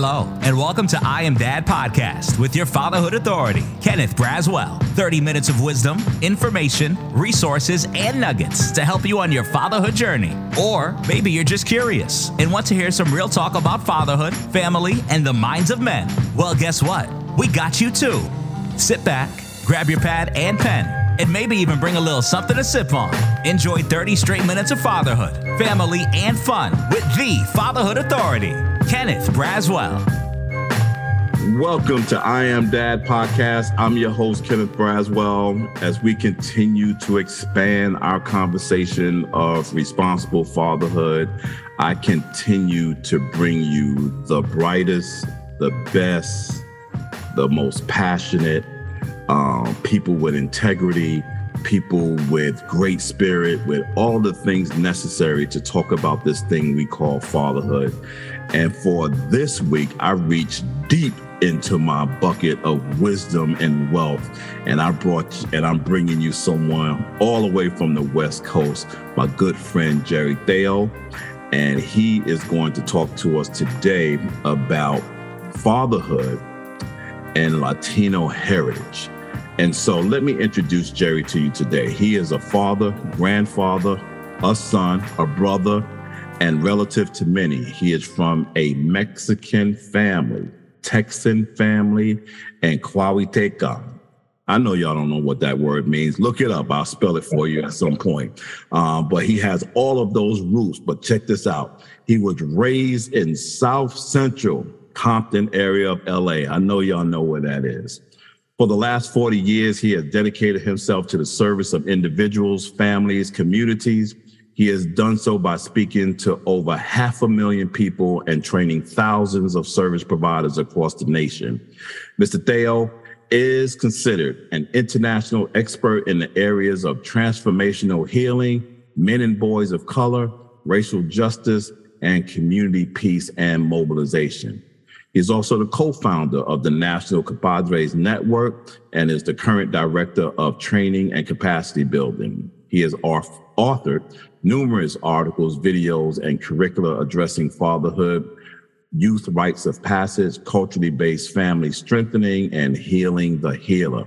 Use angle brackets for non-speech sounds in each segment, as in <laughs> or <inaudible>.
Hello, and welcome to I Am Dad podcast with your fatherhood authority, Kenneth Braswell. 30 minutes of wisdom, information, resources, and nuggets to help you on your fatherhood journey. Or maybe you're just curious and want to hear some real talk about fatherhood, family, and the minds of men. Well, guess what? We got you too. Sit back, grab your pad and pen, and maybe even bring a little something to sip on. Enjoy 30 straight minutes of fatherhood, family, and fun with the Fatherhood Authority, Kenneth Braswell. Welcome to I Am Dad podcast. I'm your host, Kenneth Braswell, as we continue to expand our conversation of responsible fatherhood. I continue to bring you the brightest, the best, the most passionate, um, people with integrity, people with great spirit, with all the things necessary to talk about this thing we call fatherhood. And for this week, I reached deep into my bucket of wisdom and wealth. And I brought, and I'm bringing you someone all the way from the West Coast, my good friend Jerry Tello. And he is going to talk to us today about fatherhood and Latino heritage. And so let me introduce Jerry to you today. He is a father, grandfather, a son, a brother, and relative to many. He is from a Mexican family, Texan family, and Coahuiltecan. I know y'all don't know what that word means. Look it up. I'll spell it for you at some point. Uh, but he has all of those roots. But check this out. He was raised in South Central Compton area of LA. I know y'all know where that is. For the last 40 years, he has dedicated himself to the service of individuals, families, communities. He has done so by speaking to over half a million people and training thousands of service providers across the nation. Mr. Tello is considered an international expert in the areas of transformational healing, men and boys of color, racial justice, and community peace and mobilization. He's also the co-founder of the National Compadres Network and is the current director of training and capacity building. He has authored numerous articles, videos, and curricula addressing fatherhood, youth rites of passage, culturally based family strengthening, and healing the healer.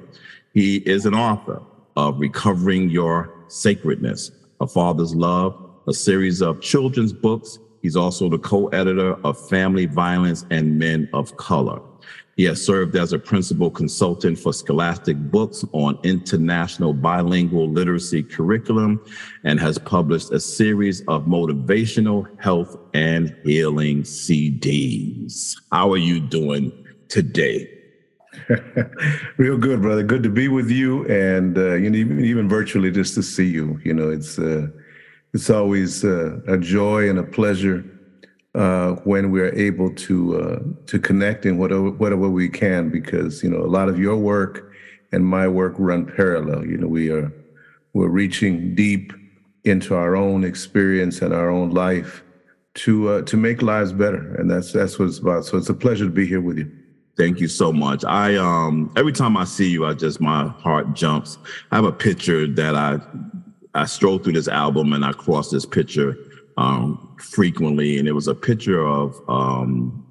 He is an author of Recovering Your Sacredness, A Father's Love, a series of children's books He's also the co-editor of Family Violence and Men of Color. He has served as a principal consultant for Scholastic Books on international bilingual literacy curriculum and has published a series of motivational health and healing CDs. How are you doing today? <laughs> Real good, brother. Good to be with you, and uh, you know, even even virtually, just to see you. You know, it's uh, it's always uh, a joy and a pleasure uh, when we're able to uh, to connect in whatever whatever we can, because you know a lot of your work and my work run parallel. You know, we are we're reaching deep into our own experience and our own life to uh, to make lives better, and that's that's what it's about. So it's a pleasure to be here with you. Thank you so much. I um every time I see you, I just my heart jumps. I have a picture that I I stroll through this album and I cross this picture um, frequently, and it was a picture of um,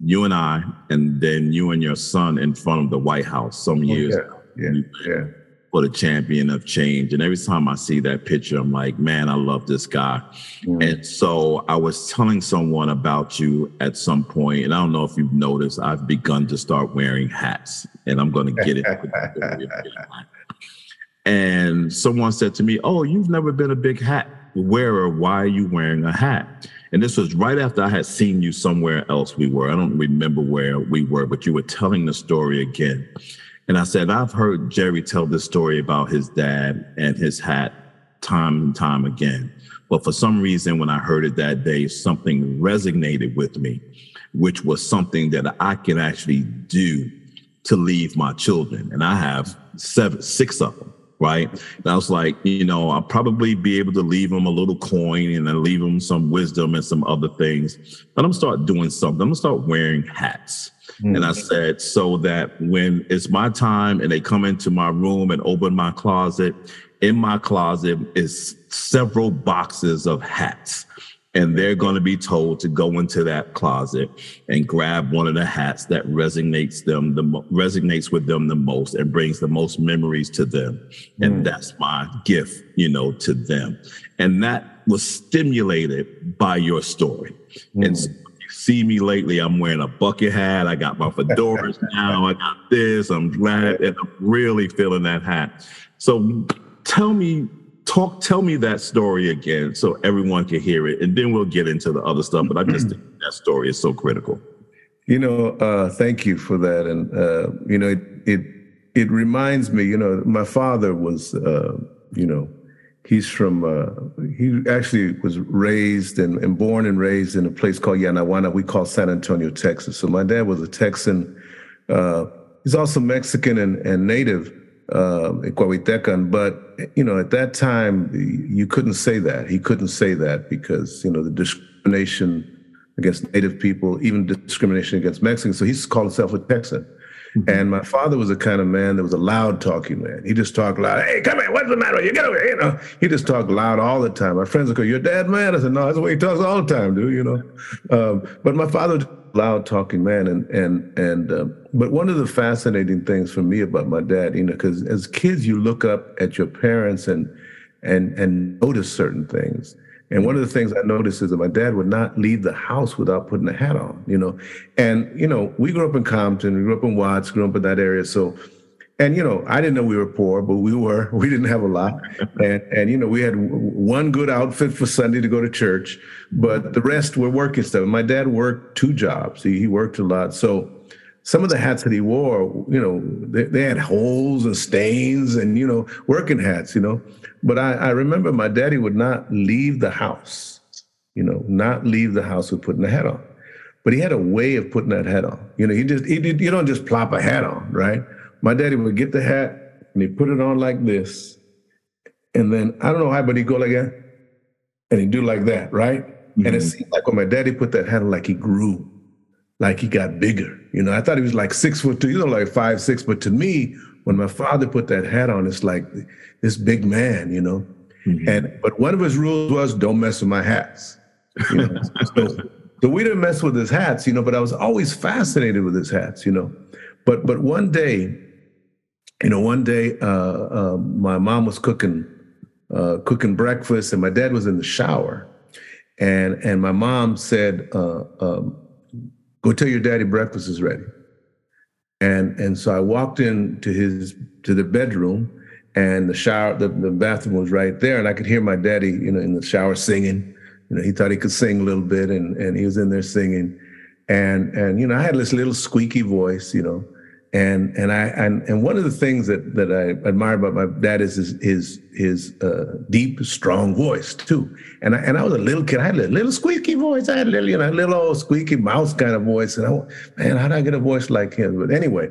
you and I, and then you and your son in front of the White House some oh, years. Oh, yeah, yeah, yeah. For the champion of change, and every time I see that picture, I'm like, man, I love this guy. Mm-hmm. And so I was telling someone about you at some point, and I don't know if you've noticed, I've begun to start wearing hats, and I'm going to get <laughs> it. And someone said to me, Oh, you've never been a big hat wearer. Why are you wearing a hat? And this was right after I had seen you somewhere else we were. I don't remember where we were, but you were telling the story again. And I said, I've heard Jerry tell this story about his dad and his hat time and time again. But for some reason, when I heard it that day, something resonated with me, which was something that I can actually do to leave my children. And I have seven, six of them right? And I was like, you know, I'll probably be able to leave them a little coin and then leave them some wisdom and some other things. But I'm gonna start doing something. I'm gonna start wearing hats. Mm-hmm. And I said, so that when it's my time and they come into my room and open my closet, in my closet is several boxes of hats. And they're going to be told to go into that closet and grab one of the hats that resonates them the resonates with them the most and brings the most memories to them. And mm. that's my gift you know to them. And that was stimulated by your story. Mm. and so you see me lately i'm wearing a bucket hat. I got my fedoras <laughs> now. I got this. I'm glad and i'm really feeling that hat. So tell me talk tell me that story again so everyone can hear it and then we'll get into the other stuff but i just think that story is so critical. You know uh, thank you for that and uh, you know it, it it reminds me you know my father was uh, you know he's from uh, he actually was raised and, and, born and raised in a place called yanaguana we call san antonio texas. So my dad was a texan uh, he's also mexican and, and native uh, but you know, at that time, you couldn't say that. He couldn't say that because you know the discrimination against Native people, even discrimination against Mexicans. So he called himself a Texan. Mm-hmm. And my father was the kind of man that was a loud talking man. He just talked loud. Hey, come here. What's the matter? You get over here. You know, he just talked loud all the time. My friends would go, "Your dad, man." I said, "No, that's the way he talks all the time, dude." You know. Um, but my father loud talking man and and and uh, but one of the fascinating things for me about my dad you know because as kids you look up at your parents and and and notice certain things and one of the things i noticed is that my dad would not leave the house without putting a hat on you know and you know we grew up in compton we grew up in watts grew up in that area so and you know, I didn't know we were poor, but we were. <laughs> We didn't have a lot, and and you know, we had one good outfit for Sunday to go to church, but the rest were working stuff. My dad worked two jobs. He he worked a lot, so some of the hats that he wore, you know, they, they had holes and stains, and you know, working hats, you know. But I, I remember my daddy would not leave the house, you know, not leave the house with putting a hat on. But he had a way of putting that hat on. You know, he just he did, you don't just plop a hat on, right? my daddy would get the hat and he'd put it on like this. And then I don't know how, but he'd go like that and he'd do like that, right? Mm-hmm. And it mm-hmm. seemed like when my daddy put that hat on, like he grew, like he got bigger. You know, I thought he was like six foot two, you know, like five, six. But to me, when my father put that hat on, it's like this big man, you know. Mm-hmm. And but one of his rules was don't mess with my hats. You know? <laughs> so, so we didn't mess with his hats, you know, but I was always fascinated with his hats, you know. But but one day you know, one day uh, uh, my mom was cooking uh, cooking breakfast, and my dad was in the shower, and and my mom said, uh, um, "Go tell your daddy breakfast is ready." And and so I walked into his to the bedroom, and the shower, the, the bathroom was right there, and I could hear my daddy, you know, in the shower singing. You know, he thought he could sing a little bit, and and he was in there singing, and and you know, I had this little squeaky voice, you know and and I and, and one of the things that that I admire about my dad is his his, his uh, deep, strong voice too. And I and I was a little kid. I had a little squeaky voice. I had a little you know a little old squeaky mouse kind of voice. And I man, how did I get a voice like him? But anyway.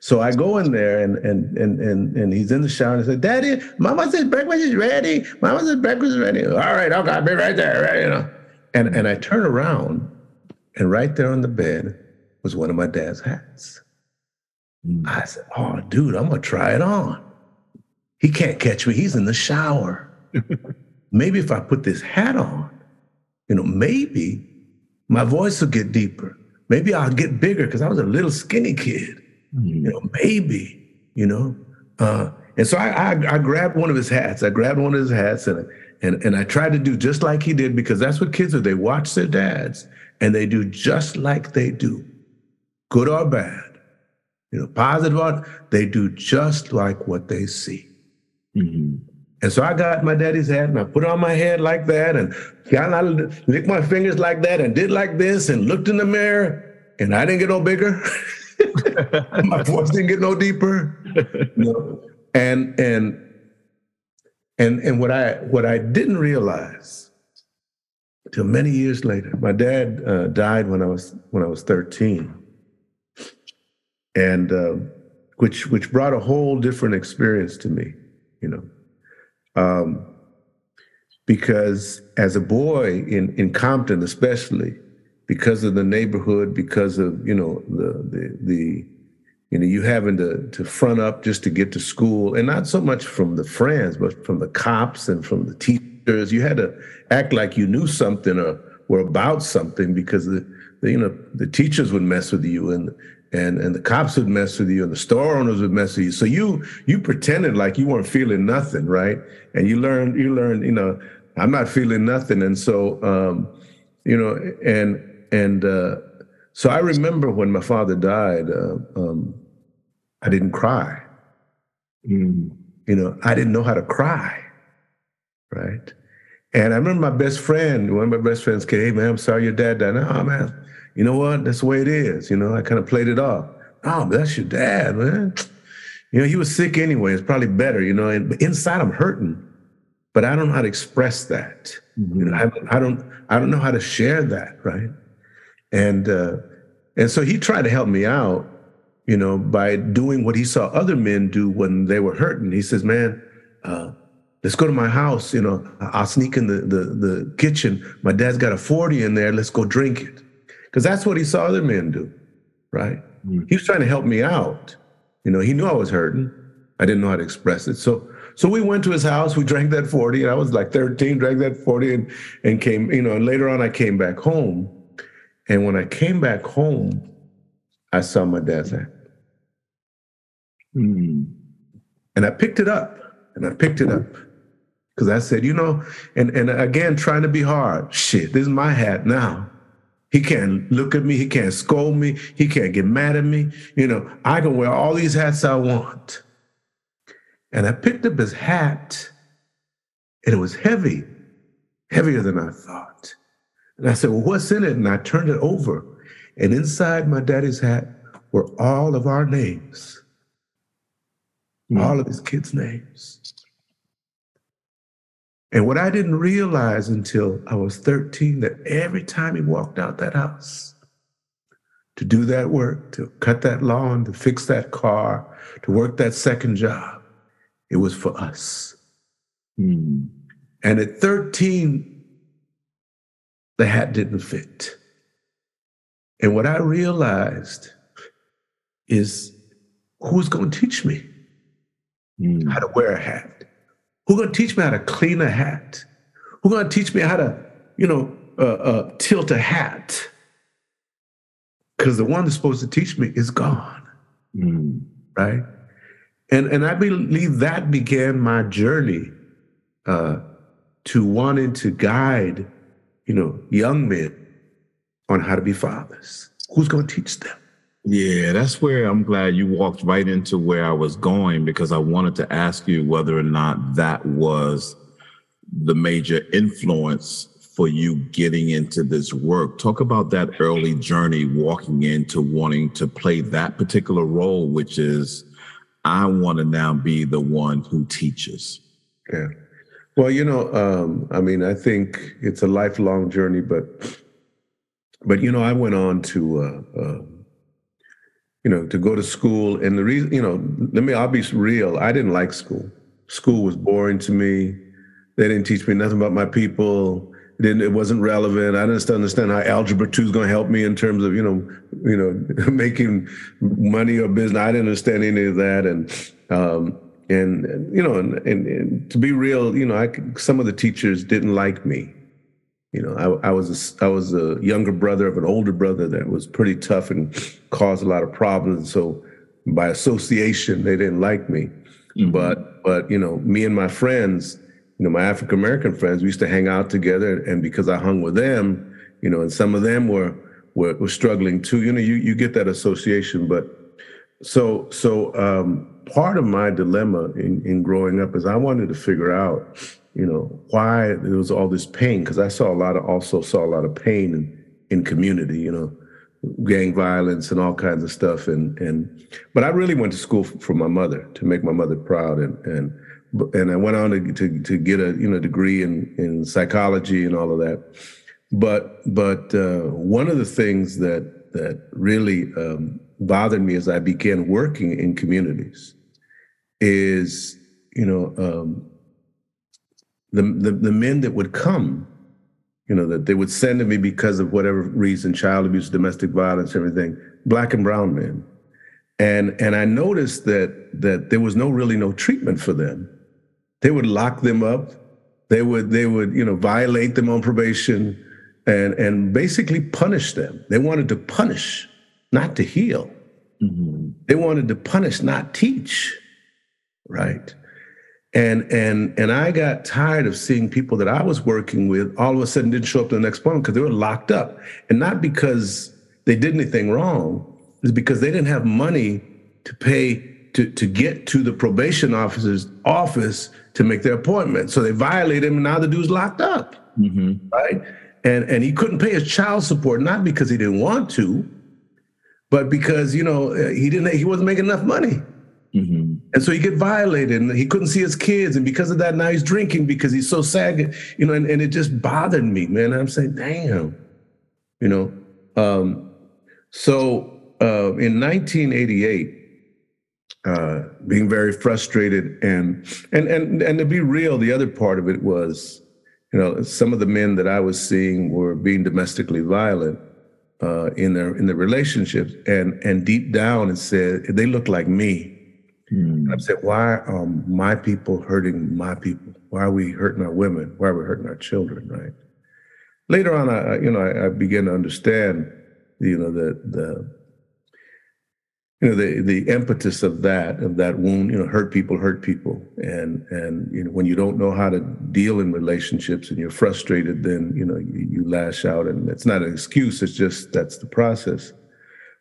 So I go in there and and and and and he's in the shower and I said, Daddy, Mama says breakfast is ready. Mama says breakfast is ready. All right, okay, I'll be right there, right, you know. And and I turn around and right there on the bed was one of my dad's hats. I said, Oh, dude, I'm going to try it on. He can't catch me. He's in the shower. <laughs> maybe if I put this hat on, you know, maybe my voice will get deeper. Maybe I'll get bigger because I was a little skinny kid. Mm. You know, maybe, you know. Uh, and so I, I, I, grabbed one of his hats. I grabbed one of his hats and, and, and I tried to do just like he did because that's what kids do. They watch their dads and they do just like they do, good or bad you know, positive art, they do just like what they see. Mm-hmm. And so I got my daddy's hat and I put it on my head like that and kind of licked my fingers like that and did like this and looked in the mirror and I didn't get no bigger. <laughs> my voice didn't get no deeper. Know? And and and and what I what I didn't realize till many years later, my dad uh, died when I was when I was 13 and uh, which which brought a whole different experience to me, you know, um, because as a boy in in Compton, especially because of the neighborhood, because of you know the the the you know you having to to front up just to get to school, and not so much from the friends, but from the cops and from the teachers. You had to act like you knew something or were about something because the, the you know the teachers would mess with you and and and the cops would mess with you and the store owners would mess with you. So you you pretended like you weren't feeling nothing, right? And you learned you learned you know I'm not feeling nothing, and so um, you know and and uh, so I remember when my father died, uh, um, I didn't cry. Mm. You know, I didn't know how to cry, right? And I remember my best friend, one of my best friends came, hey man, I'm sorry your dad died. No, man, you know what? That's the way it is. You know, I kind of played it off. Oh, that's your dad, man. You know, he was sick anyway. It's probably better, you know, and inside I'm hurting, but I don't know how to express that. Mm-hmm. You know, I, I, don't, I don't know how to share that, right? And uh, and so he tried to help me out, you know, by doing what he saw other men do when they were hurting. He says, "Man, uh, let's go to my house. You know, I'll sneak in the the, the kitchen. My dad's got a forty in there. Let's go drink it." Because that's what he saw other men do, right? Mm. He was trying to help me out. You know, he knew I was hurting. I didn't know how to express it. So so we went to his house. We drank that 40. and I was like 13, drank that 40 and, and came, you know, and later on I came back home. And when I came back home, I saw my dad's hand. Mm. And I picked it up and I picked it up because I said, you know, and, and again, trying to be hard. Shit, this is my hat now. He can't look at me. He can't scold me. He can't get mad at me. You know, I can wear all these hats I want. And I picked up his hat, and it was heavy, heavier than I thought. And I said, Well, what's in it? And I turned it over. And inside my daddy's hat were all of our names, mm. all of his kids' names. And what I didn't realize until I was 13 that every time he walked out that house to do that work, to cut that lawn, to fix that car, to work that second job, it was for us. Mm. And at 13, the hat didn't fit. And what I realized is who's going to teach me mm. how to wear a hat? Who's going to teach me how to clean a hat? Who's going to teach me how to, you know, uh, uh, tilt a hat? Because the one that's supposed to teach me is gone, mm. right? And and I believe that began my journey uh, to wanting to guide, you know, young men on how to be fathers. Who's going to teach them? Yeah, that's where I'm glad you walked right into where I was going because I wanted to ask you whether or not that was the major influence for you getting into this work. Talk about that early journey walking into wanting to play that particular role, which is I want to now be the one who teaches. Yeah. Well, you know, um, I mean, I think it's a lifelong journey, but but you know, I went on to uh, uh, you know, to go to school. And the reason, you know, let me, I'll be real. I didn't like school. School was boring to me. They didn't teach me nothing about my people. Didn't, it wasn't relevant. I didn't understand how algebra two is going to help me in terms of, you know, you know, <laughs> making money or business. I didn't understand any of that. And, um, and, and you know, and, and, and to be real, you know, I, some of the teachers didn't like me you know, I, I was a, I was a younger brother of an older brother that was pretty tough and caused a lot of problems. So by association, they didn't like me. Mm-hmm. But but you know, me and my friends, you know, my African American friends, we used to hang out together, and because I hung with them, you know, and some of them were were, were struggling too. You know, you you get that association, but so so um, part of my dilemma in, in growing up is I wanted to figure out you know, why there was all this pain, because I saw a lot of, also saw a lot of pain in, in community, you know, gang violence and all kinds of stuff. And, and, but I really went to school for, for my mother to make my mother proud. And, and, and I went on to, to, to get a, you know, degree in, in psychology and all of that. But, but uh, one of the things that, that really um, bothered me as I began working in communities is, you know, um, the, the, the men that would come, you know, that they would send to me because of whatever reason, child abuse, domestic violence, everything, black and brown men. And and I noticed that that there was no really no treatment for them. They would lock them up They would they would you know violate them on probation, and and basically punish them. They wanted to punish, not to heal. Mm-hmm. They wanted to punish, not teach. Right. And and and I got tired of seeing people that I was working with all of a sudden didn't show up to the next appointment because they were locked up, and not because they did anything wrong. It's because they didn't have money to pay to to get to the probation officer's office to make their appointment. So they violated him, and now the dude's locked up. Mm-hmm. Right. And and he couldn't pay his child support not because he didn't want to, but because you know he didn't he wasn't making enough money. Mm-hmm. And so he get violated and he couldn't see his kids. And because of that, now he's drinking because he's so sad, you know, and, and it just bothered me, man. I'm saying, damn, you know. Um, so uh, in 1988, uh, being very frustrated and and and and to be real, the other part of it was, you know, some of the men that I was seeing were being domestically violent uh, in their in their relationships, and and deep down it said they look like me Mm. I said, why are my people hurting my people? Why are we hurting our women? Why are we hurting our children? Right. Later on, I you know I, I began to understand, you know, the the you know the the impetus of that of that wound. You know, hurt people hurt people, and and you know when you don't know how to deal in relationships and you're frustrated, then you know you, you lash out, and it's not an excuse. It's just that's the process.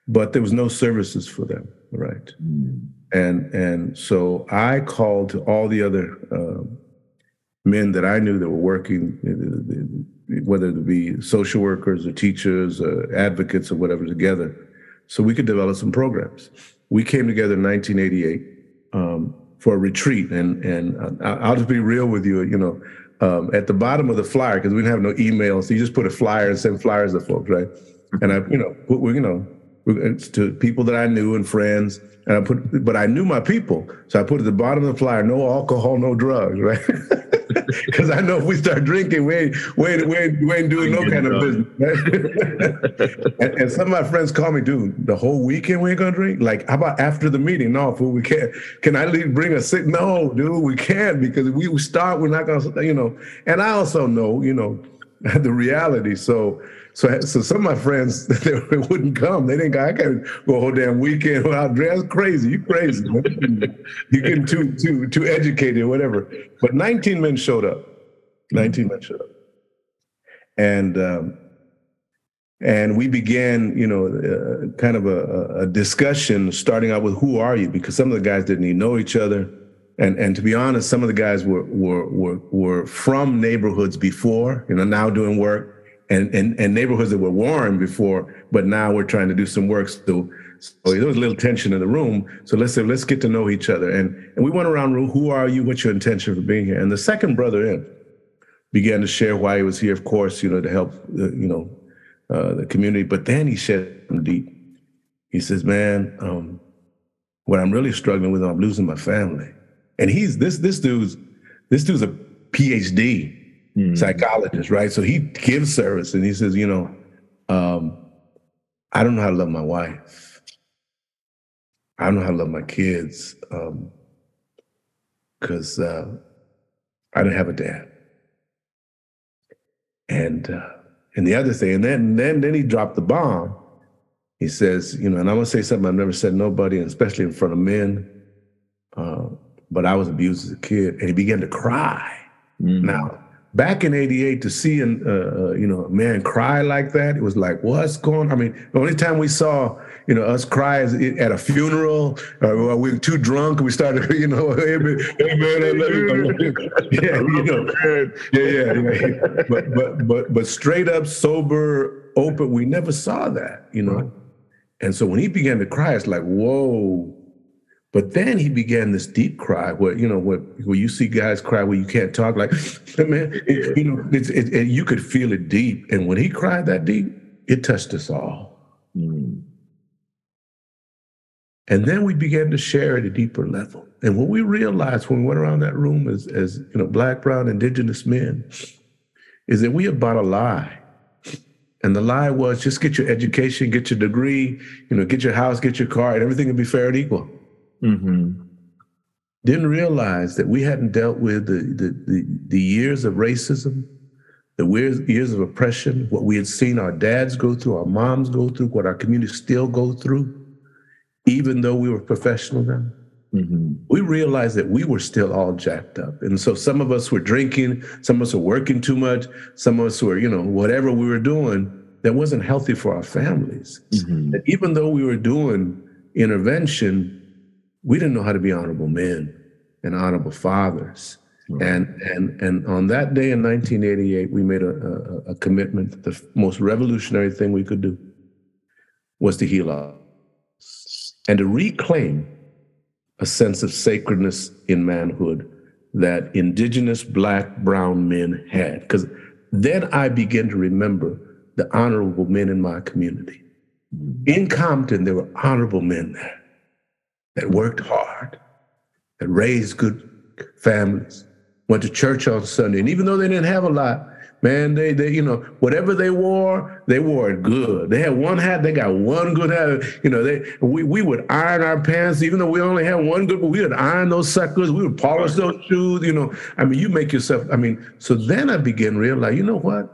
But there was no services for them, right? Mm and and so I called to all the other uh, men that I knew that were working, whether it be social workers or teachers or advocates or whatever, together, so we could develop some programs. We came together in 1988 um, for a retreat, and and I'll just be real with you. You know, um, at the bottom of the flyer because we didn't have no email, so you just put a flyer and send flyers to folks, right? And I, you know, put, you know, to people that I knew and friends and I put, but I knew my people, so I put at the bottom of the flyer, no alcohol, no drugs, right? <laughs> Because I know if we start drinking, we ain't, we ain't, we ain't, we ain't doing no kind of business. Right? <laughs> and, and, some of my friends call me, dude, the whole weekend we ain't gonna drink. Like, how about after the meeting? No, fool, we can't. Can I leave, bring a sick? No, dude, we can't because if we start, we're not gonna, you know. And I also know, you know, <laughs> the reality. So so, so some of my friends <laughs> they, wouldn't come. They didn't go. I can't go a whole damn weekend without dress. Crazy, you crazy. you getting too too too educated whatever. But 19 men showed up. 19 men showed up, and um, and we began, you know, uh, kind of a, a discussion, starting out with who are you? Because some of the guys didn't even know each other and and to be honest, some of the guys were were were were from neighborhoods before, you know, now doing work, and, and, and neighborhoods that were warm before, but now we're trying to do some work. So, so there was a little tension in the room. So let's say, let's get to know each other. And, and we went around room, who are you? What's your intention for being here? And the second brother in began to share why he was here, of course, you know, to help, uh, you know, uh, the community. But then he said deep. He says, man, um, what I'm really struggling with, I'm losing my family. And he's this, this dude's, this dude's a PhD mm-hmm. psychologist, right? So he gives service and he says, you know, um, I don't know how to love my wife. I don't know how to love my kids because um, uh, I didn't have a dad. And uh, and the other thing, and then then then he dropped the bomb. He says, you know, and I'm gonna say something I've never said nobody, and especially in front of men. Uh, but I was abused as a kid, and he began to cry. Mm-hmm. Now, back in 88 to see an, uh, uh, you know a man cry like that it was like what's going i mean the only time we saw you know us cry is at a funeral or we were too drunk we started <laughs> you know <laughs> hey man, hey man I love you. yeah. You know. Yeah yeah, yeah. but but but but straight up sober open we never saw that you know? And so when he began to cry it's like whoa but then he began this deep cry where, you know, where, where you see guys cry where you can't talk, like, <laughs> man, it, you know, it's, it, it, you could feel it deep. And when he cried that deep, it touched us all. Mm. And then we began to share at a deeper level. And what we realized when we went around that room as, as you know, black, brown, indigenous men, is that we had bought a lie. And the lie was just get your education, get your degree, you know, get your house, get your car, and everything will be fair and equal. Mm-hmm. didn't realize that we hadn't dealt with the, the, the, the years of racism, the years of oppression, what we had seen our dads go through, our moms go through, what our community still go through, even though we were professional then. Mm-hmm. We realized that we were still all jacked up. And so some of us were drinking, some of us were working too much, some of us were, you know, whatever we were doing that wasn't healthy for our families. Mm-hmm. Even though we were doing intervention, we didn't know how to be honorable men and honorable fathers. Right. And and and on that day in 1988, we made a, a, a commitment. The most revolutionary thing we could do was to heal us and to reclaim a sense of sacredness in manhood that indigenous black brown men had. Because then I began to remember the honorable men in my community. Mm-hmm. In Compton, there were honorable men there that worked hard, that raised good families, went to church on Sunday. And even though they didn't have a lot, man, they, they, you know, whatever they wore, they wore it good. They had one hat, they got one good hat. You know, they we, we would iron our pants, even though we only had one good, but we would iron those suckers, we would polish those shoes, you know. I mean, you make yourself, I mean, so then I began to realize, you know what?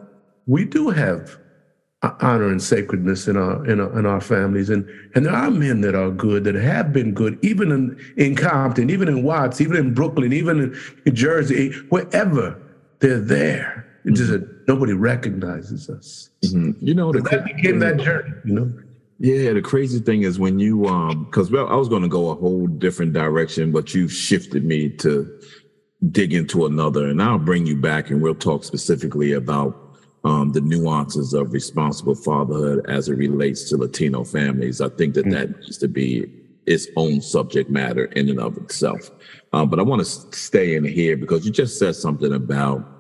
We do have honor and sacredness in our, in our in our families. And and there are men that are good that have been good even in in Compton even in Watts even in Brooklyn even in, Jersey wherever they're there. It's just that nobody recognizes us. Mm-hmm. you know the, that became that journey you know? Yeah the crazy thing is when you um because well I was going to go a whole different direction but you shifted me to dig into another and I'll bring you back and we'll talk specifically about um, the nuances of responsible fatherhood as it relates to Latino families. I think that mm-hmm. that needs to be its own subject matter in and of itself. Um, but I want to stay in here because you just said something about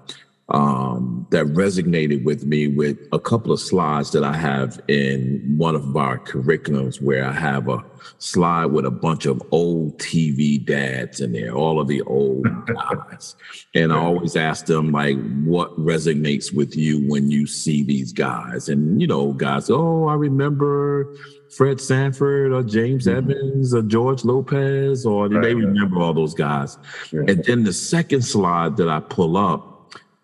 um, that resonated with me with a couple of slides that I have in one of our curriculums where I have a slide with a bunch of old TV dads in there, all of the old <laughs> guys. and I always ask them, like, what resonates with you when you see these guys? And, you know, guys, oh, I remember Fred Sanford or James mm-hmm. Evans or George Lopez, or right, they remember all those guys. And then the second slide that I pull up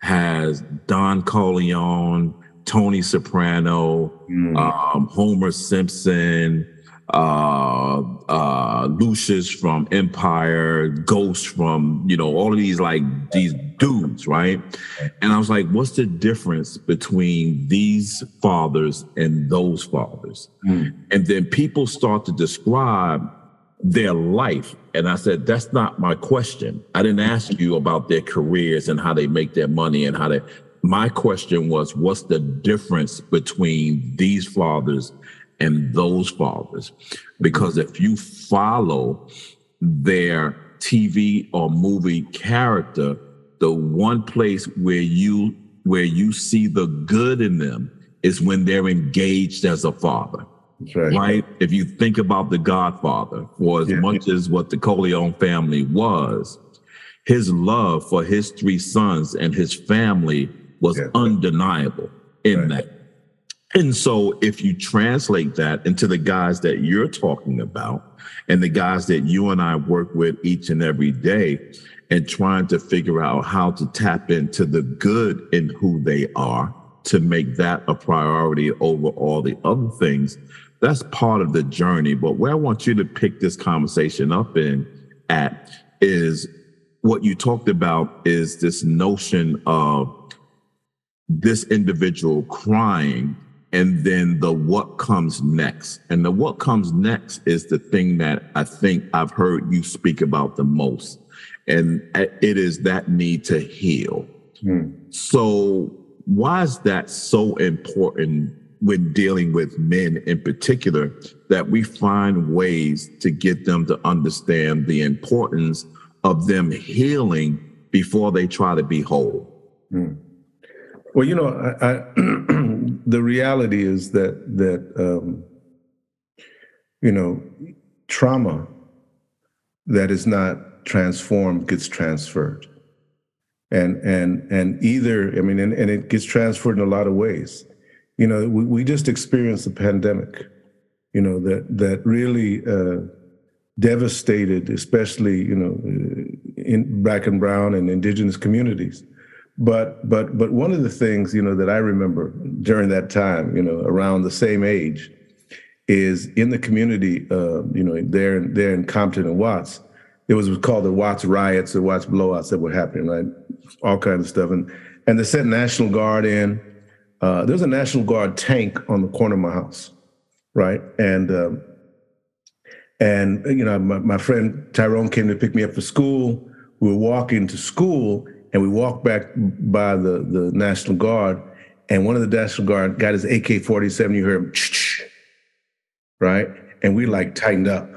has Don Corleone, Tony Soprano, mm. um, Homer Simpson, uh, uh, Lucious from Empire, Ghost from, you know, all of these like these dudes, right? And I was like, what's the difference between these fathers and those fathers? Mm. And then people start to describe their life. And I said, that's not my question. I didn't ask you about their careers and how they make their money and how they. My question was, what's the difference between these fathers and those fathers? Because if you follow their TV or movie character, the one place where you where you see the good in them is when they're engaged as a father. Right. right. If you think about The Godfather, for as yeah. much as what the Corleone family was, his love for his three sons and his family was yeah. undeniable in right. that. And so, if you translate that into the guys that you're talking about and the guys that you and I work with each and every day, and trying to figure out how to tap into the good in who they are to make that a priority over all the other things, that's part of the journey. But where I want you to pick this conversation up in at is what you talked about is this notion of this individual crying and then the what comes next. And the what comes next is the thing that I think I've heard you speak about the most. And it is that need to heal. Hmm. So, why is that so important when dealing with men in particular that we find ways to get them to understand the importance of them healing before they try to be whole. Hmm. Well, you know, I, I, <clears throat> the reality is that that um, you know trauma that is not transformed gets transferred, and and and either I mean, and, and it gets transferred in a lot of ways you know, we, we just experienced a pandemic, you know, that that really uh, devastated, especially you know in black and brown and indigenous communities. But but but one of the things you know that I remember during that time, you know, around the same age, is in the community, uh, you know, there there in Compton and Watts, was, was called the Watts riots, the Watts blowouts that were happening, right? All kinds of stuff, and and they sent National Guard in. Uh, there a National Guard tank on the corner of my house, right? And um, and you know, my, my friend Tyrone came to pick me up for school. We were walking to school, and we walked back by the, the National Guard, and one of the National Guard got his AK 47. You heard him, right? And we like tightened up,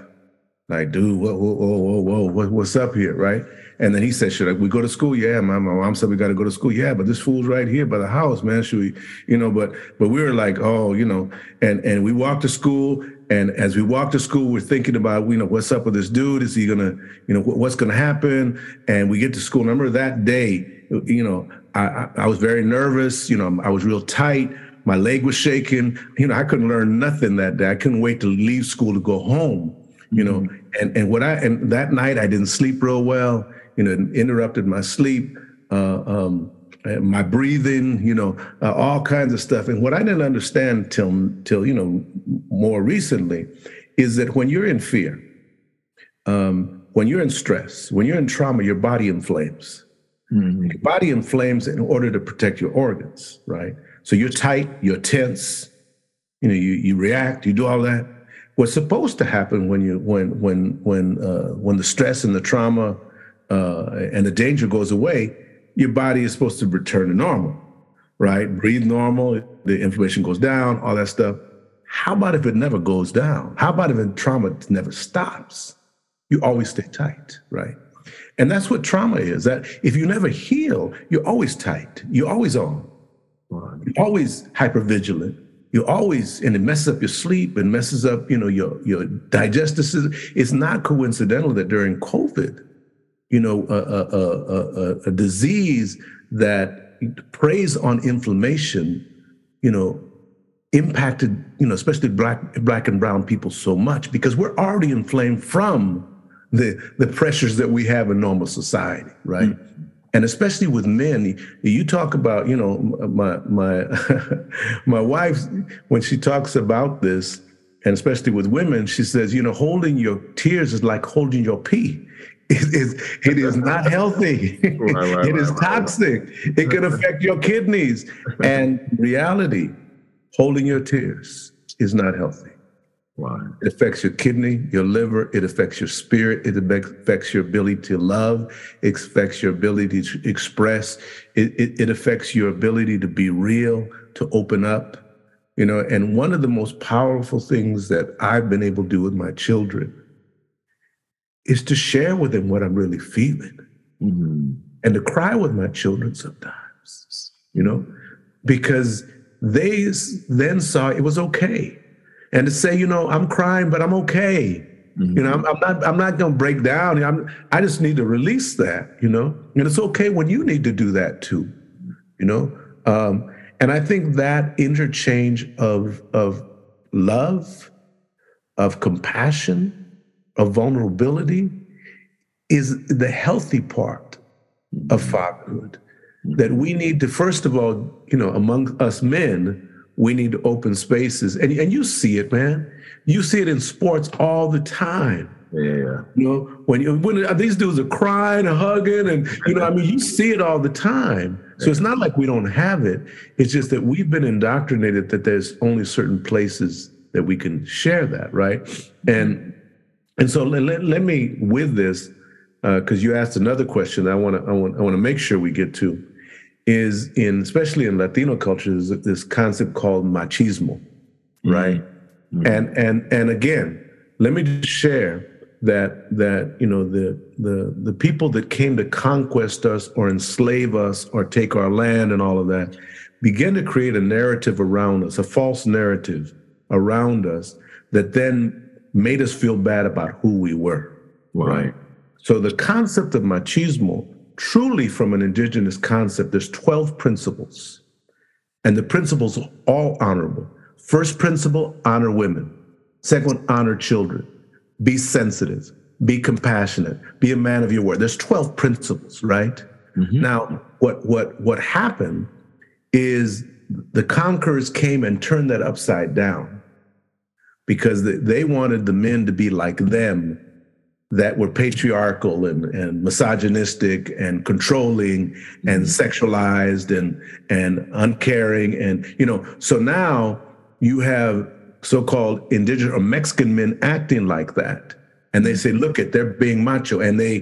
like, dude, whoa, whoa, whoa, whoa, whoa, what's up here, right? And then he said, Should we go to school? Yeah, my, my mom said we got to go to school. Yeah, but this fool's right here by the house, man. Should we, you know, but but we were like, oh, you know, and and we walked to school and as we walk to school, we're thinking about, you know, what's up with this dude? Is he gonna, you know, what's gonna happen? And we get to school. remember that day, you know, I, I was very nervous. You know, I was real tight. My leg was shaking. You know, I couldn't learn nothing that day. I couldn't wait to leave school to go home. You know, mm-hmm. and and what I and that night I didn't sleep real well. You know, interrupted my sleep. Uh, um, my breathing, you know, uh, all kinds of stuff. And what I didn't understand till till you know more recently is that when you're in fear, um, when you're in stress, when you're in trauma, your body inflames. Mm-hmm. Your body inflames in order to protect your organs, right? So you're tight, you're tense, you know, you you react, you do all that. What's supposed to happen when you when when when uh, when the stress and the trauma uh, and the danger goes away your body is supposed to return to normal, right? Breathe normal, the inflammation goes down, all that stuff. How about if it never goes down? How about if trauma never stops? You always stay tight, right? And that's what trauma is. That if you never heal, you're always tight. You're always on. You're always hypervigilant. You're always, and it messes up your sleep and messes up, you know, your your digestive system. It's not coincidental that during COVID, you know, a, a, a, a disease that preys on inflammation, you know, impacted, you know, especially black black and brown people so much because we're already inflamed from the the pressures that we have in normal society, right? Mm-hmm. And especially with men, you talk about, you know, my my <laughs> my wife when she talks about this, and especially with women, she says, you know, holding your tears is like holding your pee. It is, it is not healthy. Right, right, it is right, toxic. It can affect your kidneys. And reality, holding your tears is not healthy. Wow. It affects your kidney, your liver, it affects your spirit, it affects your ability to love, it affects your ability to express, it, it, it affects your ability to be real, to open up. You know, and one of the most powerful things that I've been able to do with my children is to share with them what I'm really feeling mm-hmm. and to cry with my children sometimes, you know, because they then saw it was okay. And to say, you know, I'm crying, but I'm okay. Mm-hmm. You know, I'm, I'm, not I'm not gonna break down. I'm I just need to release that, you know. And it's okay when you need to do that too, you know. Um, and I think that interchange of of love, of compassion, of vulnerability is the healthy part of mm-hmm. fatherhood. That we need to, first of all, you know, among us men, we need to open spaces. And, and you see it, man. You see it in sports all the time. Yeah. You know, when, you, when these dudes are crying and hugging, and, you know, I mean, you see it all the time. So it's not like we don't have it. It's just that we've been indoctrinated that there's only certain places that we can share that, right? And and so let, let me with this, because uh, you asked another question I want to I want I want to make sure we get to, is in especially in Latino culture is this concept called machismo, mm-hmm. right? Mm-hmm. And and and again, let me just share that that you know the the the people that came to conquest us or enslave us or take our land and all of that begin to create a narrative around us, a false narrative around us that then made us feel bad about who we were. Right. So the concept of machismo, truly from an indigenous concept, there's 12 principles. And the principles are all honorable. First principle, honor women. Second honor children. be sensitive, be compassionate, be a man of your word. There's 12 principles, right? Mm-hmm. Now, what what what happened is the conquerors came and turned that upside down because they wanted the men to be like them that were patriarchal and, and misogynistic and controlling and mm-hmm. sexualized and and uncaring and you know so now you have so-called indigenous or mexican men acting like that and they say look at they're being macho and they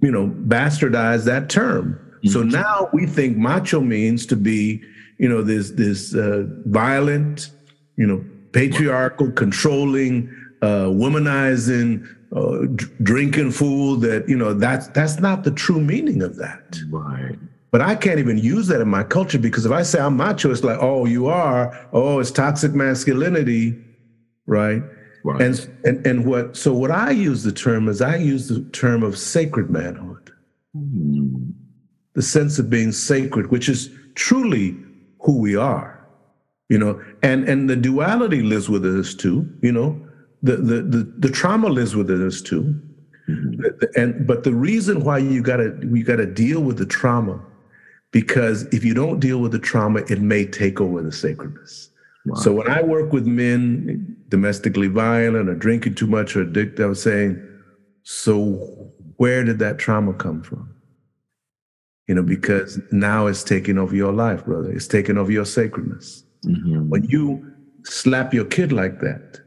you know bastardize that term mm-hmm. so now we think macho means to be you know this this uh, violent you know patriarchal controlling uh, womanizing uh, drinking fool that you know that's that's not the true meaning of that. Right. But i can't even use that in my culture because if i say i'm macho it's like oh you are. Oh it's toxic masculinity right, right. and and and what so what i use the term is i use the term of sacred manhood. Mm. the sense of being sacred which is truly who we are you know and and the duality lives with us too you know the the the, the trauma lives with us too. Mm-hmm. And but the reason why you gotta you gotta deal with the trauma, because if you don't deal with the trauma, it may take over the sacredness. Wow. So when I work with men domestically violent or drinking too much or addicted, I was saying, so where did that trauma come from? You know, because now it's taking over your life, brother. It's taking over your sacredness. Mm-hmm. When you slap your kid like that,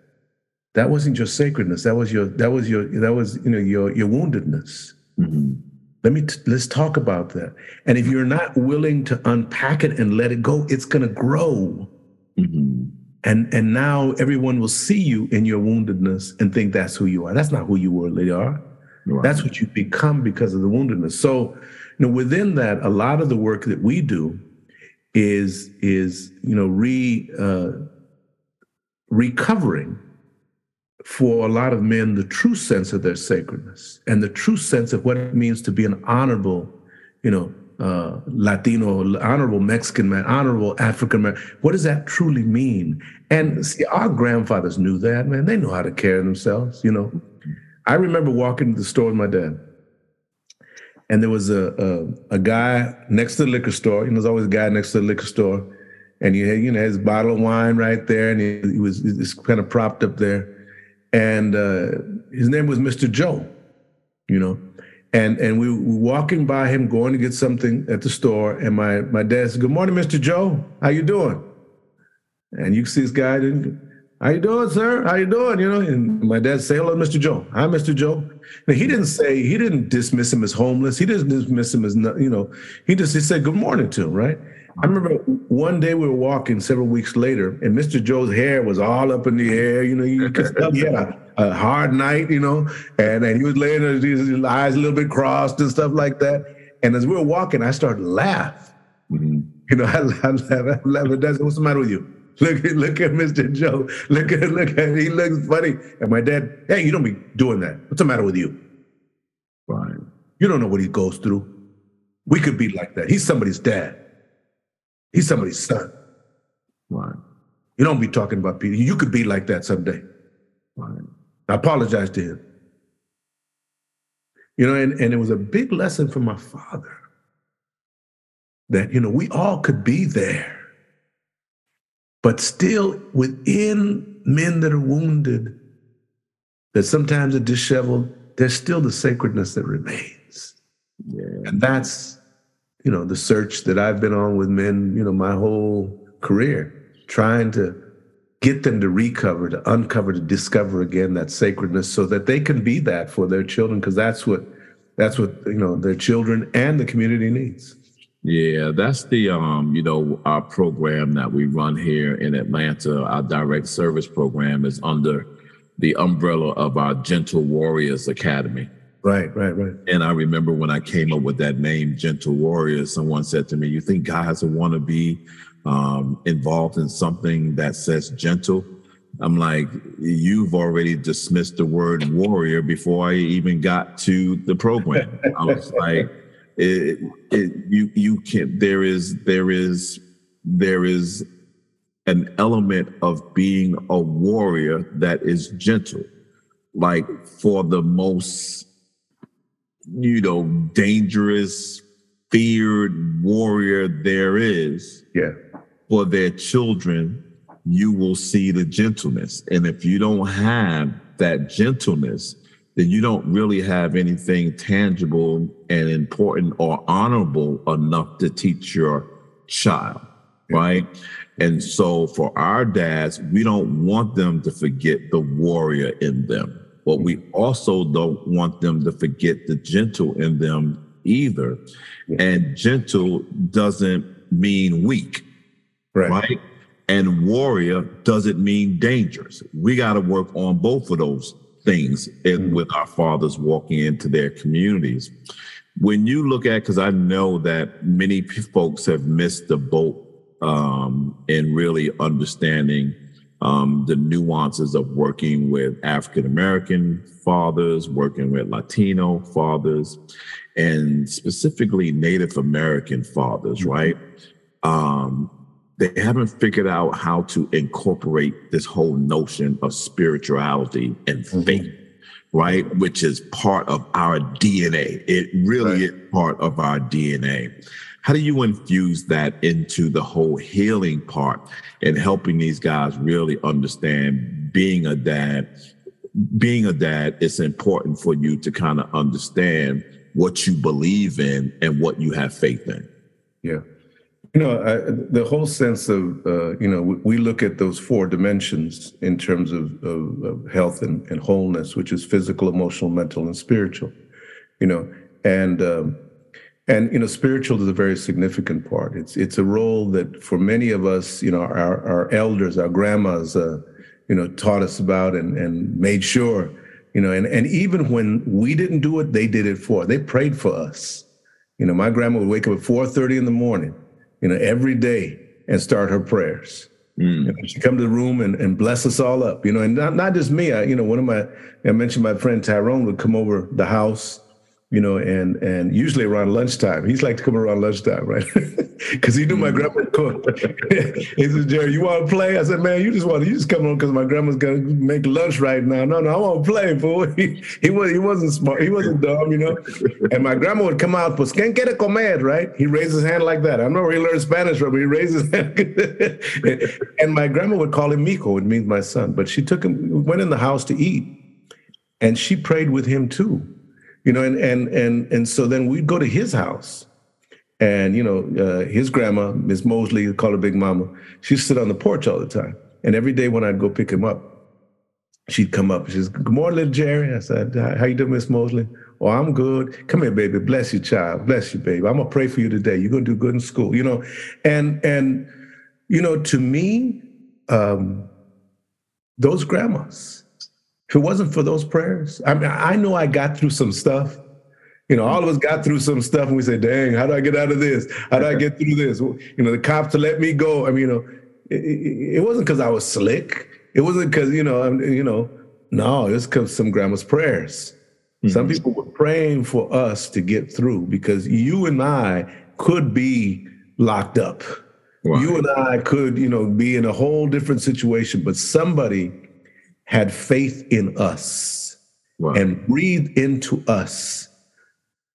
that wasn't your sacredness. That was your that was your that was you know your your woundedness. Mm-hmm. Let me t- let's talk about that. And if you're not willing to unpack it and let it go, it's going to grow. Mm-hmm. And and now everyone will see you in your woundedness and think that's who you are. That's not who you really are. That's what you become because of the woundedness. So, you know, within that, a lot of the work that we do is is you know re uh, recovering for a lot of men the true sense of their sacredness and the true sense of what it means to be an honorable, you know, uh, Latino, honorable Mexican man, honorable African man. What does that truly mean? And see, our grandfathers knew that, man. They know how to carry themselves, you know. I remember walking to the store with my dad, and there was a, a, a guy next to the liquor store. You know, there's always a guy next to the liquor store, and he had, you know, his bottle of wine right there, and he, he was, kind of propped up there and uh, his name was Mr. Joe, you know. And and we were walking by him, going to get something at the store, and my my dad said, "Good morning, Mr. Joe. How you doing?" And you see this guy. How you doing, sir? How you doing? You know, and my dad say, "Hello, Mr. Joe. Hi, Mr. Joe." Now, he didn't say he didn't dismiss him as homeless. He didn't dismiss him as you know. He just he said good morning to him, right? I remember one day we were walking several weeks later, and Mr. Joe's hair was all up in the air. You know, you could tell he had a, a, hard night, you know, and, and he was laying there, his eyes a little bit crossed and stuff like that. And as we were walking, I started to laugh. Mm-hmm. You know, <laughs> I laugh, I laugh. That's, what's the matter with you? Look at look at Mr. Joe. Look at look at he looks funny. And my dad, hey, you don't be doing that. What's the matter with you? Right. You don't know what he goes through. We could be like that. He's somebody's dad. He's somebody's son. Right. You don't be talking about Peter. You could be like that someday. Right. I apologize to him. You know, and, and it was a big lesson for my father that, you know, we all could be there, but still within men that are wounded, that sometimes are disheveled, there's still the sacredness that remains. Yeah. And that's you know, the search that I've been on with men, you know, my whole career, trying to get them to recover, to uncover, to discover again that sacredness so that they can be that for their children, because that's what that's what you know their children and the community needs. Yeah, that's the um, you know, our program that we run here in Atlanta, our direct service program is under the umbrella of our Gentle Warriors Academy. Right, right, right. And I remember when I came up with that name, Gentle Warriors, someone said to me, You think guys would want to be um, involved in something that says gentle? I'm like, You've already dismissed the word warrior before I even got to the program. I was like, it, it, you you can there is there is there is an element of being a warrior that is gentle like for the most, you know, dangerous, feared warrior there is. Yeah. For their children, you will see the gentleness. And if you don't have that gentleness, then you don't really have anything tangible and important or honorable enough to teach your child, right? And so for our dads, we don't want them to forget the warrior in them, but we mm-hmm. also don't want them to forget the gentle in them either. And gentle doesn't mean weak, right? right? And warrior doesn't mean dangerous. We got to work on both of those things mm-hmm. with our fathers walking into their communities. When you look at, because I know that many folks have missed the boat um, in really understanding um, the nuances of working with African American fathers, working with Latino fathers, and specifically Native American fathers, mm-hmm. right? Um, they haven't figured out how to incorporate this whole notion of spirituality and mm-hmm. faith, right? Which is part of our DNA. It really right. is part of our DNA. How do you infuse that into the whole healing part and helping these guys really understand being a dad? Being a dad, it's important for you to kind of understand what you believe in and what you have faith in. Yeah. You know, I, the whole sense of, uh, you know, we look at those four dimensions in terms of, of, of health and, and, wholeness, which is physical, emotional, mental, and spiritual, you know, and, um, and you know spiritual is a very significant part it's it's a role that for many of us you know our, our elders our grandmas uh, you know taught us about and and made sure you know and and even when we didn't do it they did it for us. they prayed for us you know my grandma would wake up at 4:30 in the morning you know every day and start her prayers Mm. she come to the room and, and bless us all up, you know, and not, not just me. I, you know, one of my, I mentioned my friend Tyrone would come over the house you know, and and usually around lunchtime. He's like to come around lunchtime, right? <laughs> Because he knew my mm. grandma would cook. <laughs> he said, Jerry, you want to play? I said, man, you just want to, you just come on because my grandma's gonna make lunch right now. No, no, I want to play, fool. <laughs> He, he was he wasn't smart, he wasn't dumb, you know. And my grandma would come out, pues quien quiere comer, right? He raised his hand like that. I don't know where he learned Spanish from, but he raised his hand. and my grandma would call him mijo, it means my son. But she took him, went in the house to eat, and she prayed with him too you know, and and and and so then we'd go to his house, and you know, uh, his grandma, Miss Mosley, call her Big Mama, she'd sit on the porch all the time, and every day when I'd go pick him up, she'd come up. She says, "Good morning, little Jerry." I said, "How you doing, Miss Mosley?" Oh, I'm good. Come here, baby. Bless you, child. Bless you, baby. I'm gonna pray for you today. You're gonna do good in school. You know, and and you know, to me, um, those grandmas if it wasn't for those prayers, I mean, I know I got through some stuff. You know, all of us got through some stuff, and we say, "Dang, how do I get out of this? How do I get through this?" You know, the cops to let me go. I mean, you know, it, it, wasn't because I was slick. It wasn't because you know, I'm, you know, no, it was because some grandma's prayers. Mm-hmm. Some people were praying for us to get through because you and I could be locked up. Right. You and I could, you know, be in a whole different situation, but somebody had faith in us wow. and breathed into us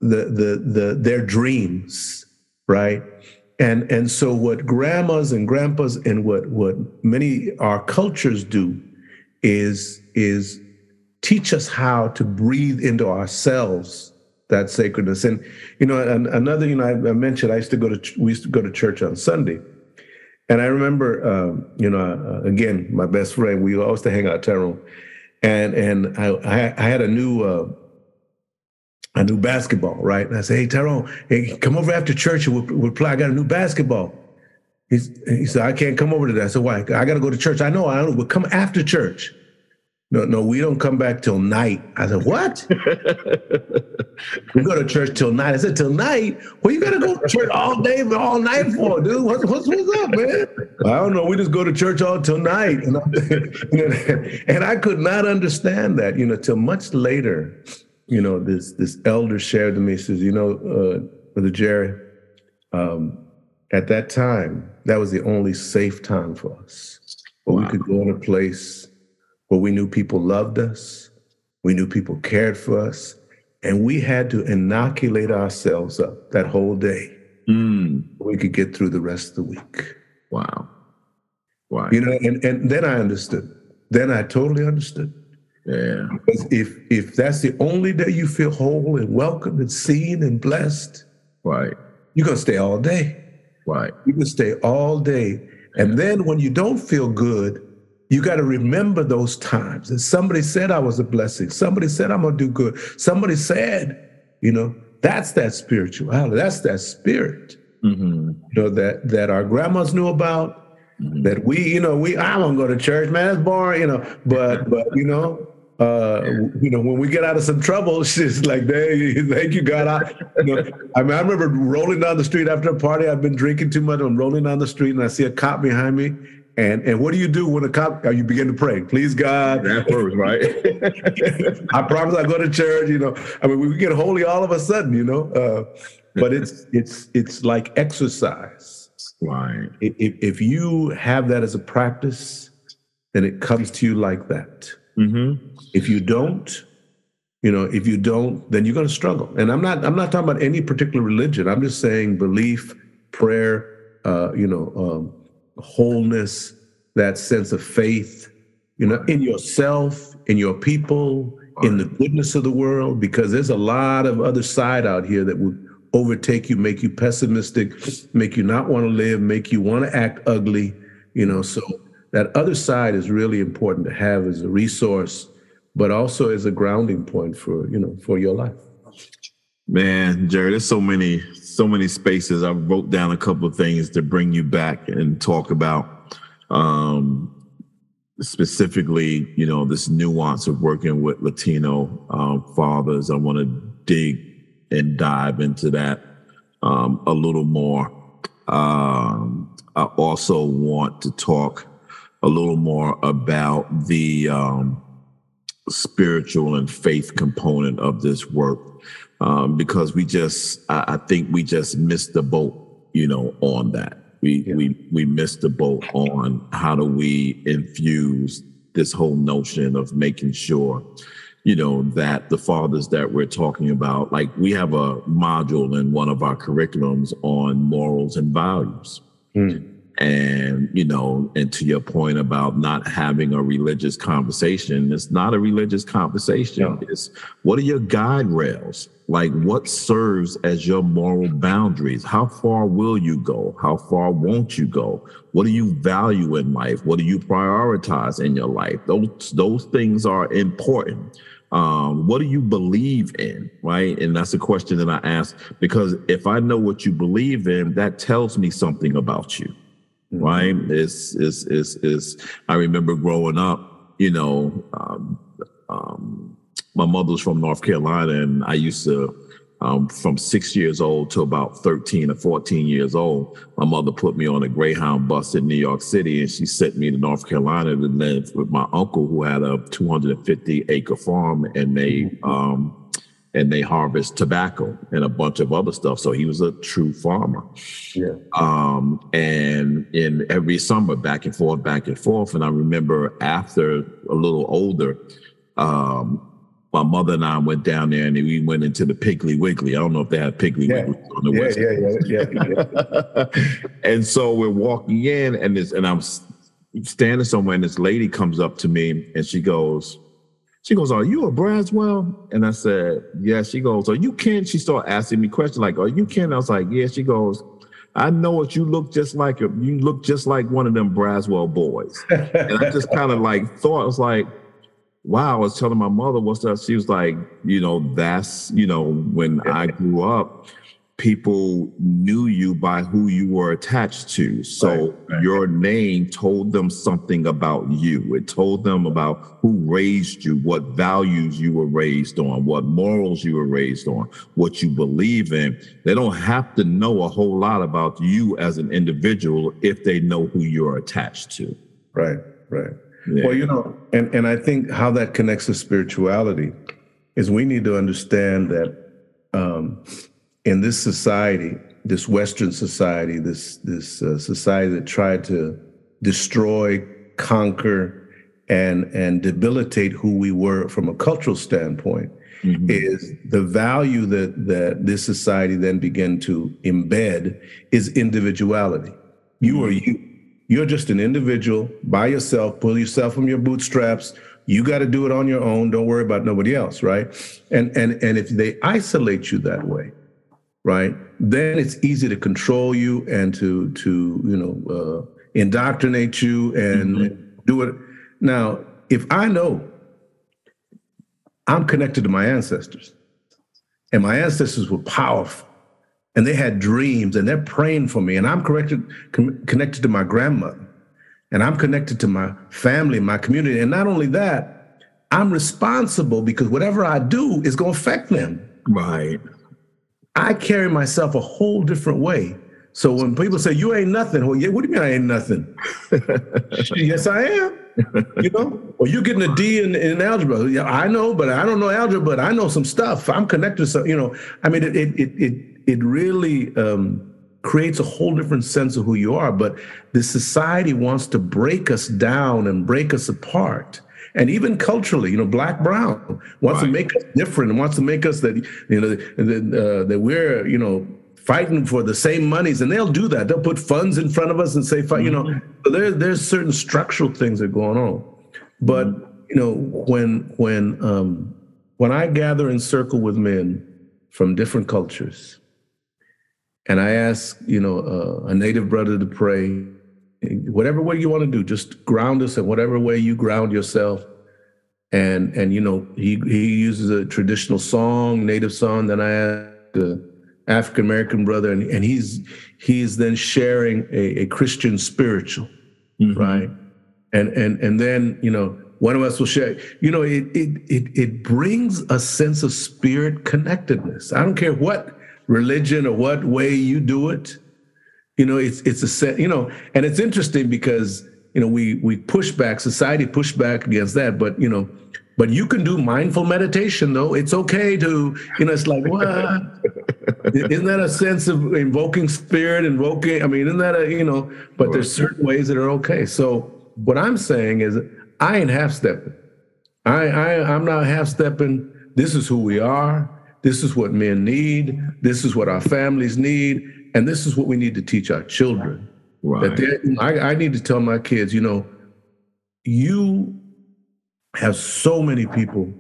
the, the, the, their dreams, right? And, and so what grandmas and grandpas and what, what many our cultures do is, is teach us how to breathe into ourselves that sacredness. And, you know, another, you know, I, I mentioned I used to go to, we used to go to church on Sunday. And I remember, um, you know, uh, again, my best friend, we always to hang out Tyrone, and and I, I had a new uh, a new basketball, right? And I said, hey Tyrone, hey, come over after church and we'll, we'll play. I got a new basketball. He's, he said, I can't come over to that. I said, why? I got to go to church. I know, I know. We'll come after church. No, no, we don't come back till night. I said, what? <laughs> we go to church till night. I said, till night? Well, you gotta go to church all day, all night for, dude. What's, what's, what's up, man? I don't know. We just go to church all till night. And, <laughs> and I could not understand that, you know, till much later, you know, this this elder shared to me, says, you know, uh, Brother Jerry, um, at that time, that was the only safe time for us. Where wow. we could go in a place where we knew people loved us, We knew people cared for us. And we had to inoculate ourselves up that whole day. Mm. We could get through the rest of the week. Wow. Wow. You know, and, and then I understood. Then I totally understood. Yeah. Because if if that's the only day you feel whole and welcome and seen and blessed, Right. you're gonna stay all day. Right. You can stay all day. And then when you don't feel good, you got to remember those times that somebody said I was a blessing. Somebody said I'm gonna do good. Somebody said, you know, that's that spirituality. That's that spirit. Mm-hmm. You know that that our grandmas knew about. That we, you know, we I don't go to church, man. That's boring, you know. But <laughs> but you know, uh, you know, when we get out of some trouble, <laughs> it's just like, hey, thank you, God. I, you know, I mean, I remember rolling down the street after a party. I've been drinking too much. I'm rolling down the street and I see a cop behind me. And and what do you do when a cop? You begin to pray, please God. That first, right? <laughs> I promise I go to church. You know, I mean, we get holy all of a sudden. You know, uh, but it's it's it's like exercise. right. If, if you have that as a practice, then it comes to you like that. Mm-hmm. If you don't, you know, if you don't, then you're going to struggle. And I'm not I'm not talking about any particular religion. I'm just saying belief, prayer, uh, you know, um, wholeness, that sense of faith, you know, in yourself, in your people, in the goodness of the world, because there's a lot of other side out here that would overtake you, make you pessimistic, make you not want to live, make you want to act ugly, you know. So that other side is really important to have as a resource, but also as a grounding point for, you know, for your life. Man, Jerry, there's so many, so many spaces. I wrote down a couple of things to bring you back and talk about. Um, specifically, you know, this nuance of working with Latino um, fathers. I want to dig and dive into that um, a little more. Um, I also want to talk a little more about the um, spiritual and faith component of this work um, because we just I, I think we just missed the boat you know on that. We Yeah. we we missed the boat on how do we infuse this whole notion of making sure you know that the fathers that we're talking about like we have a module in one of our curriculums on morals and values and you know and to your point about not having a religious conversation it's not a religious conversation. No. it's what are your guide rails? Like what serves as your moral boundaries? How far will you go? How far won't you go? What do you value in life? What do you prioritize in your life? Those those things are important. Um, what do you believe in right? And that's a question that i ask because if i know what you believe in that tells me something about you right? It's it's it's it's i remember growing up you know um, um my mother's from north carolina and i used to um, from six years old to about 13 or 14 years old, my mother put me on a Greyhound bus in New York City and she sent me to North Carolina to live with my uncle who had a 250 acre farm and they, um, and they harvest tobacco and a bunch of other stuff. So he was a true farmer Yeah. um, and in every summer back and forth, back and forth. And I remember after a little older, um, my mother and I went down there and we went into the Piggly Wiggly. I don't know if they have Piggly Yeah. Wiggly on the Yeah, west. yeah, yeah, yeah, yeah. <laughs> and so we're walking in, and this, and I'm standing somewhere, and this lady comes up to me, and she goes, she goes, "Are you a Braswell?" And I said, "Yeah." She goes, "Are you Ken?" She started asking me questions like, "Are you Ken?" I was like, "Yeah." She goes, "I know it. You look just like a, you look just like one of them Braswell boys." and I just kind of like thought, I was like, wow, I was telling my mother what's that. She was like, you know, that's, you know, when I grew up, people knew you by who you were attached to. So Right, right. your name told them something about you. It told them about who raised you, what values you were raised on, what morals you were raised on, what you believe in. They don't have to know a whole lot about you as an individual if they know who you're attached to. Right, right. Yeah. Well, you know, and, and I think how that connects to spirituality is we need to understand that um, in this society, this Western society, this this uh, society that tried to destroy, conquer, and and debilitate who we were from a cultural standpoint mm-hmm. is the value that that this society then began to embed is individuality. You mm-hmm. are you. You're just an individual by yourself. Pull yourself from your bootstraps. You got to do it on your own. Don't worry about nobody else, right? And and and if they isolate you that way, right, then it's easy to control you and to to you know uh, indoctrinate you and mm-hmm. do it. Now, if I know I'm connected to my ancestors. And my ancestors were powerful and they had dreams and they're praying for me. And I'm connected, com- connected to my grandmother and I'm connected to my family, my community. And not only that, I'm responsible because whatever I do is going to affect them. Right. I carry myself a whole different way. So when people say you ain't nothing, well, yeah, what do you mean I ain't nothing? <laughs> yes, I am you know, or you getting a D in, in algebra. Yeah, I know, but I don't know algebra, but I know some stuff. I'm connected some, you know, I mean, it, it, it, it, it really um, creates a whole different sense of who you are. But the society wants to break us down and break us apart. And even culturally, you know, black, brown wants right. to make us different and wants to make us that, you know, that, uh, that we're, you know, fighting for the same monies, and they'll do that. They'll put funds in front of us and say, mm-hmm. you know, mm-hmm. so there, there's certain structural things that are going on. But you know, when when um, when I gather in circle with men from different cultures, and I ask, you know, uh, a native brother to pray, whatever way you want to do, just ground us in whatever way you ground yourself. And and you know, he he uses a traditional song, native song. Then I ask. Uh, African American brother, and, and he's he's then sharing a, a Christian spiritual, mm-hmm. right? And and and then you know one of us will share. You know, it it it it brings a sense of spirit connectedness. I don't care what religion or what way you do it. You know, it's it's a set. You know, and it's interesting because you know we we push back society push back against that, but you know but you can do mindful meditation, though. It's okay to, you know, it's like, what? <laughs> isn't that a sense of invoking spirit, invoking? I mean, isn't that a, you know, but there's certain ways that are okay. So what I'm saying is, I ain't half stepping. I, I, I'm not half stepping. This is who we are. This is what men need. This is what our families need. And this is what we need to teach our children. Right. That I, I need to tell my kids, you know, you have so many people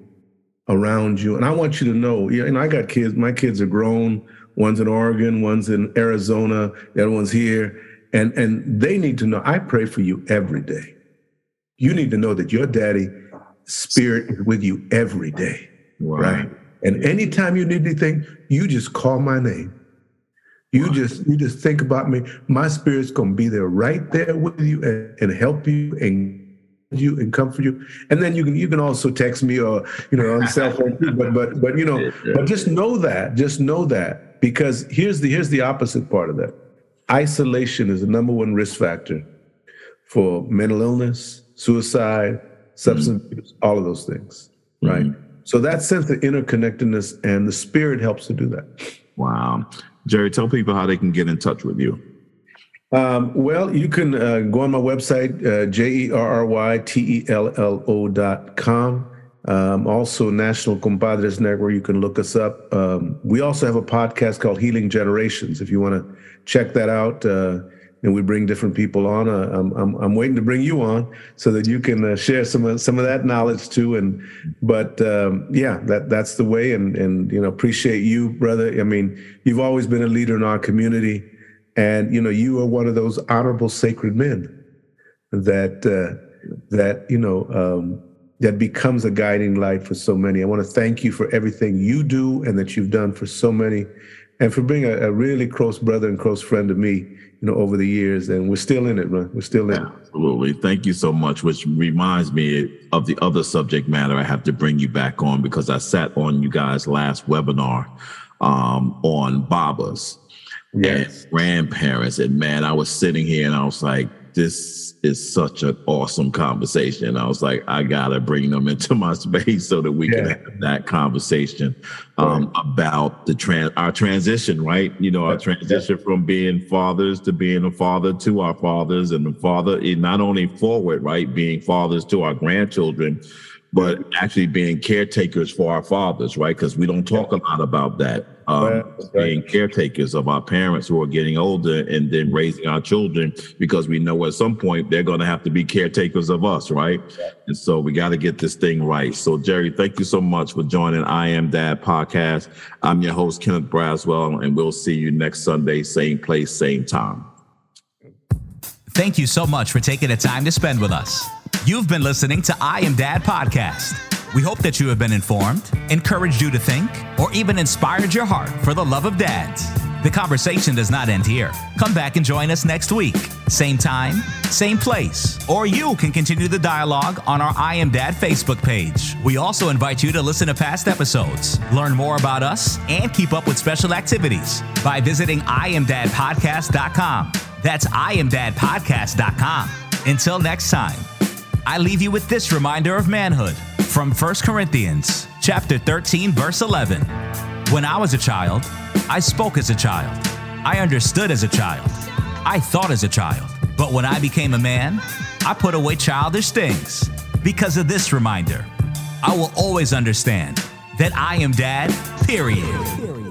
around you. And I want you to know, you know, I got kids, my kids are grown. One's in Oregon, one's in Arizona, the other one's here. And and they need to know I pray for you every day. You need to know that your daddy spirit is with you every day. Wow. Right. And anytime you need anything, you just call my name. You just you just think about me. My spirit's gonna be there right there with you and, and help you and you and comfort you. And then you can you can also text me or you know on cell phone too. But but but you know, but just know that, just know that because here's the here's the opposite part of that. Isolation is the number one risk factor for mental illness, suicide, substance mm-hmm. abuse, all of those things. Right. Mm-hmm. So that sense of interconnectedness and the spirit helps to do that. Wow. Jerry, tell people how they can get in touch with you. Um, well, you can uh, go on my website, uh, J-E-R-R-Y-T-E-L-L-O dot com. Um, also, National Compadres Network, you can look us up. Um, we also have a podcast called Healing Generations. If you want to check that out, uh, and we bring different people on. Uh, I'm, I'm, I'm, waiting to bring you on so that you can uh, share some of some of that knowledge too. And but um, yeah, that that's the way. And and you know, appreciate you, brother. I mean, you've always been a leader in our community. And you know, you are one of those honorable, sacred men that uh, that you know um, that becomes a guiding light for so many. I want to thank you for everything you do and that you've done for so many, and for being a, a really close brother and close friend to me. You know, over the years, and we're still in it, man. We're still in Absolutely. it. Absolutely. Thank you so much. Which reminds me of the other subject matter I have to bring you back on because I sat on you guys' last webinar um, on Babas yes. and grandparents. And man, I was sitting here and I was like, this is such an awesome conversation. I was like, I gotta bring them <laughs> into my space so that we yeah. can have that conversation um, right. about the trans our transition, right? You know, our transition yeah. from being fathers to being a father to our fathers, and the father is not only forward, right, being fathers to our grandchildren, but actually being caretakers for our fathers, right? Because we don't talk a lot about that. Um, right. Being caretakers of our parents who are getting older and then raising our children because we know at some point they're going to have to be caretakers of us, right? Yeah. And so we got to get this thing right. So, Jerry, thank you so much for joining I Am Dad podcast. I'm your host, Kenneth Braswell, and we'll see you next Sunday, same place, same time. Thank you so much for taking the time to spend with us. You've been listening to I Am Dad podcast. We hope that you have been informed, encouraged you to think, or even inspired your heart for the love of dads. The conversation does not end here. Come back and join us next week. Same time, same place. Or you can continue the dialogue on our I Am Dad Facebook page. We also invite you to listen to past episodes, learn more about us, and keep up with special activities by visiting IamDadPodcast.com. That's IamDadPodcast.com. Until next time. I leave you with this reminder of manhood from 1 Corinthians chapter 13 verse 11. When I was a child, I spoke as a child. I understood as a child. I thought as a child. But when I became a man, I put away childish things. Because of this reminder, I will always understand that I am dad, period.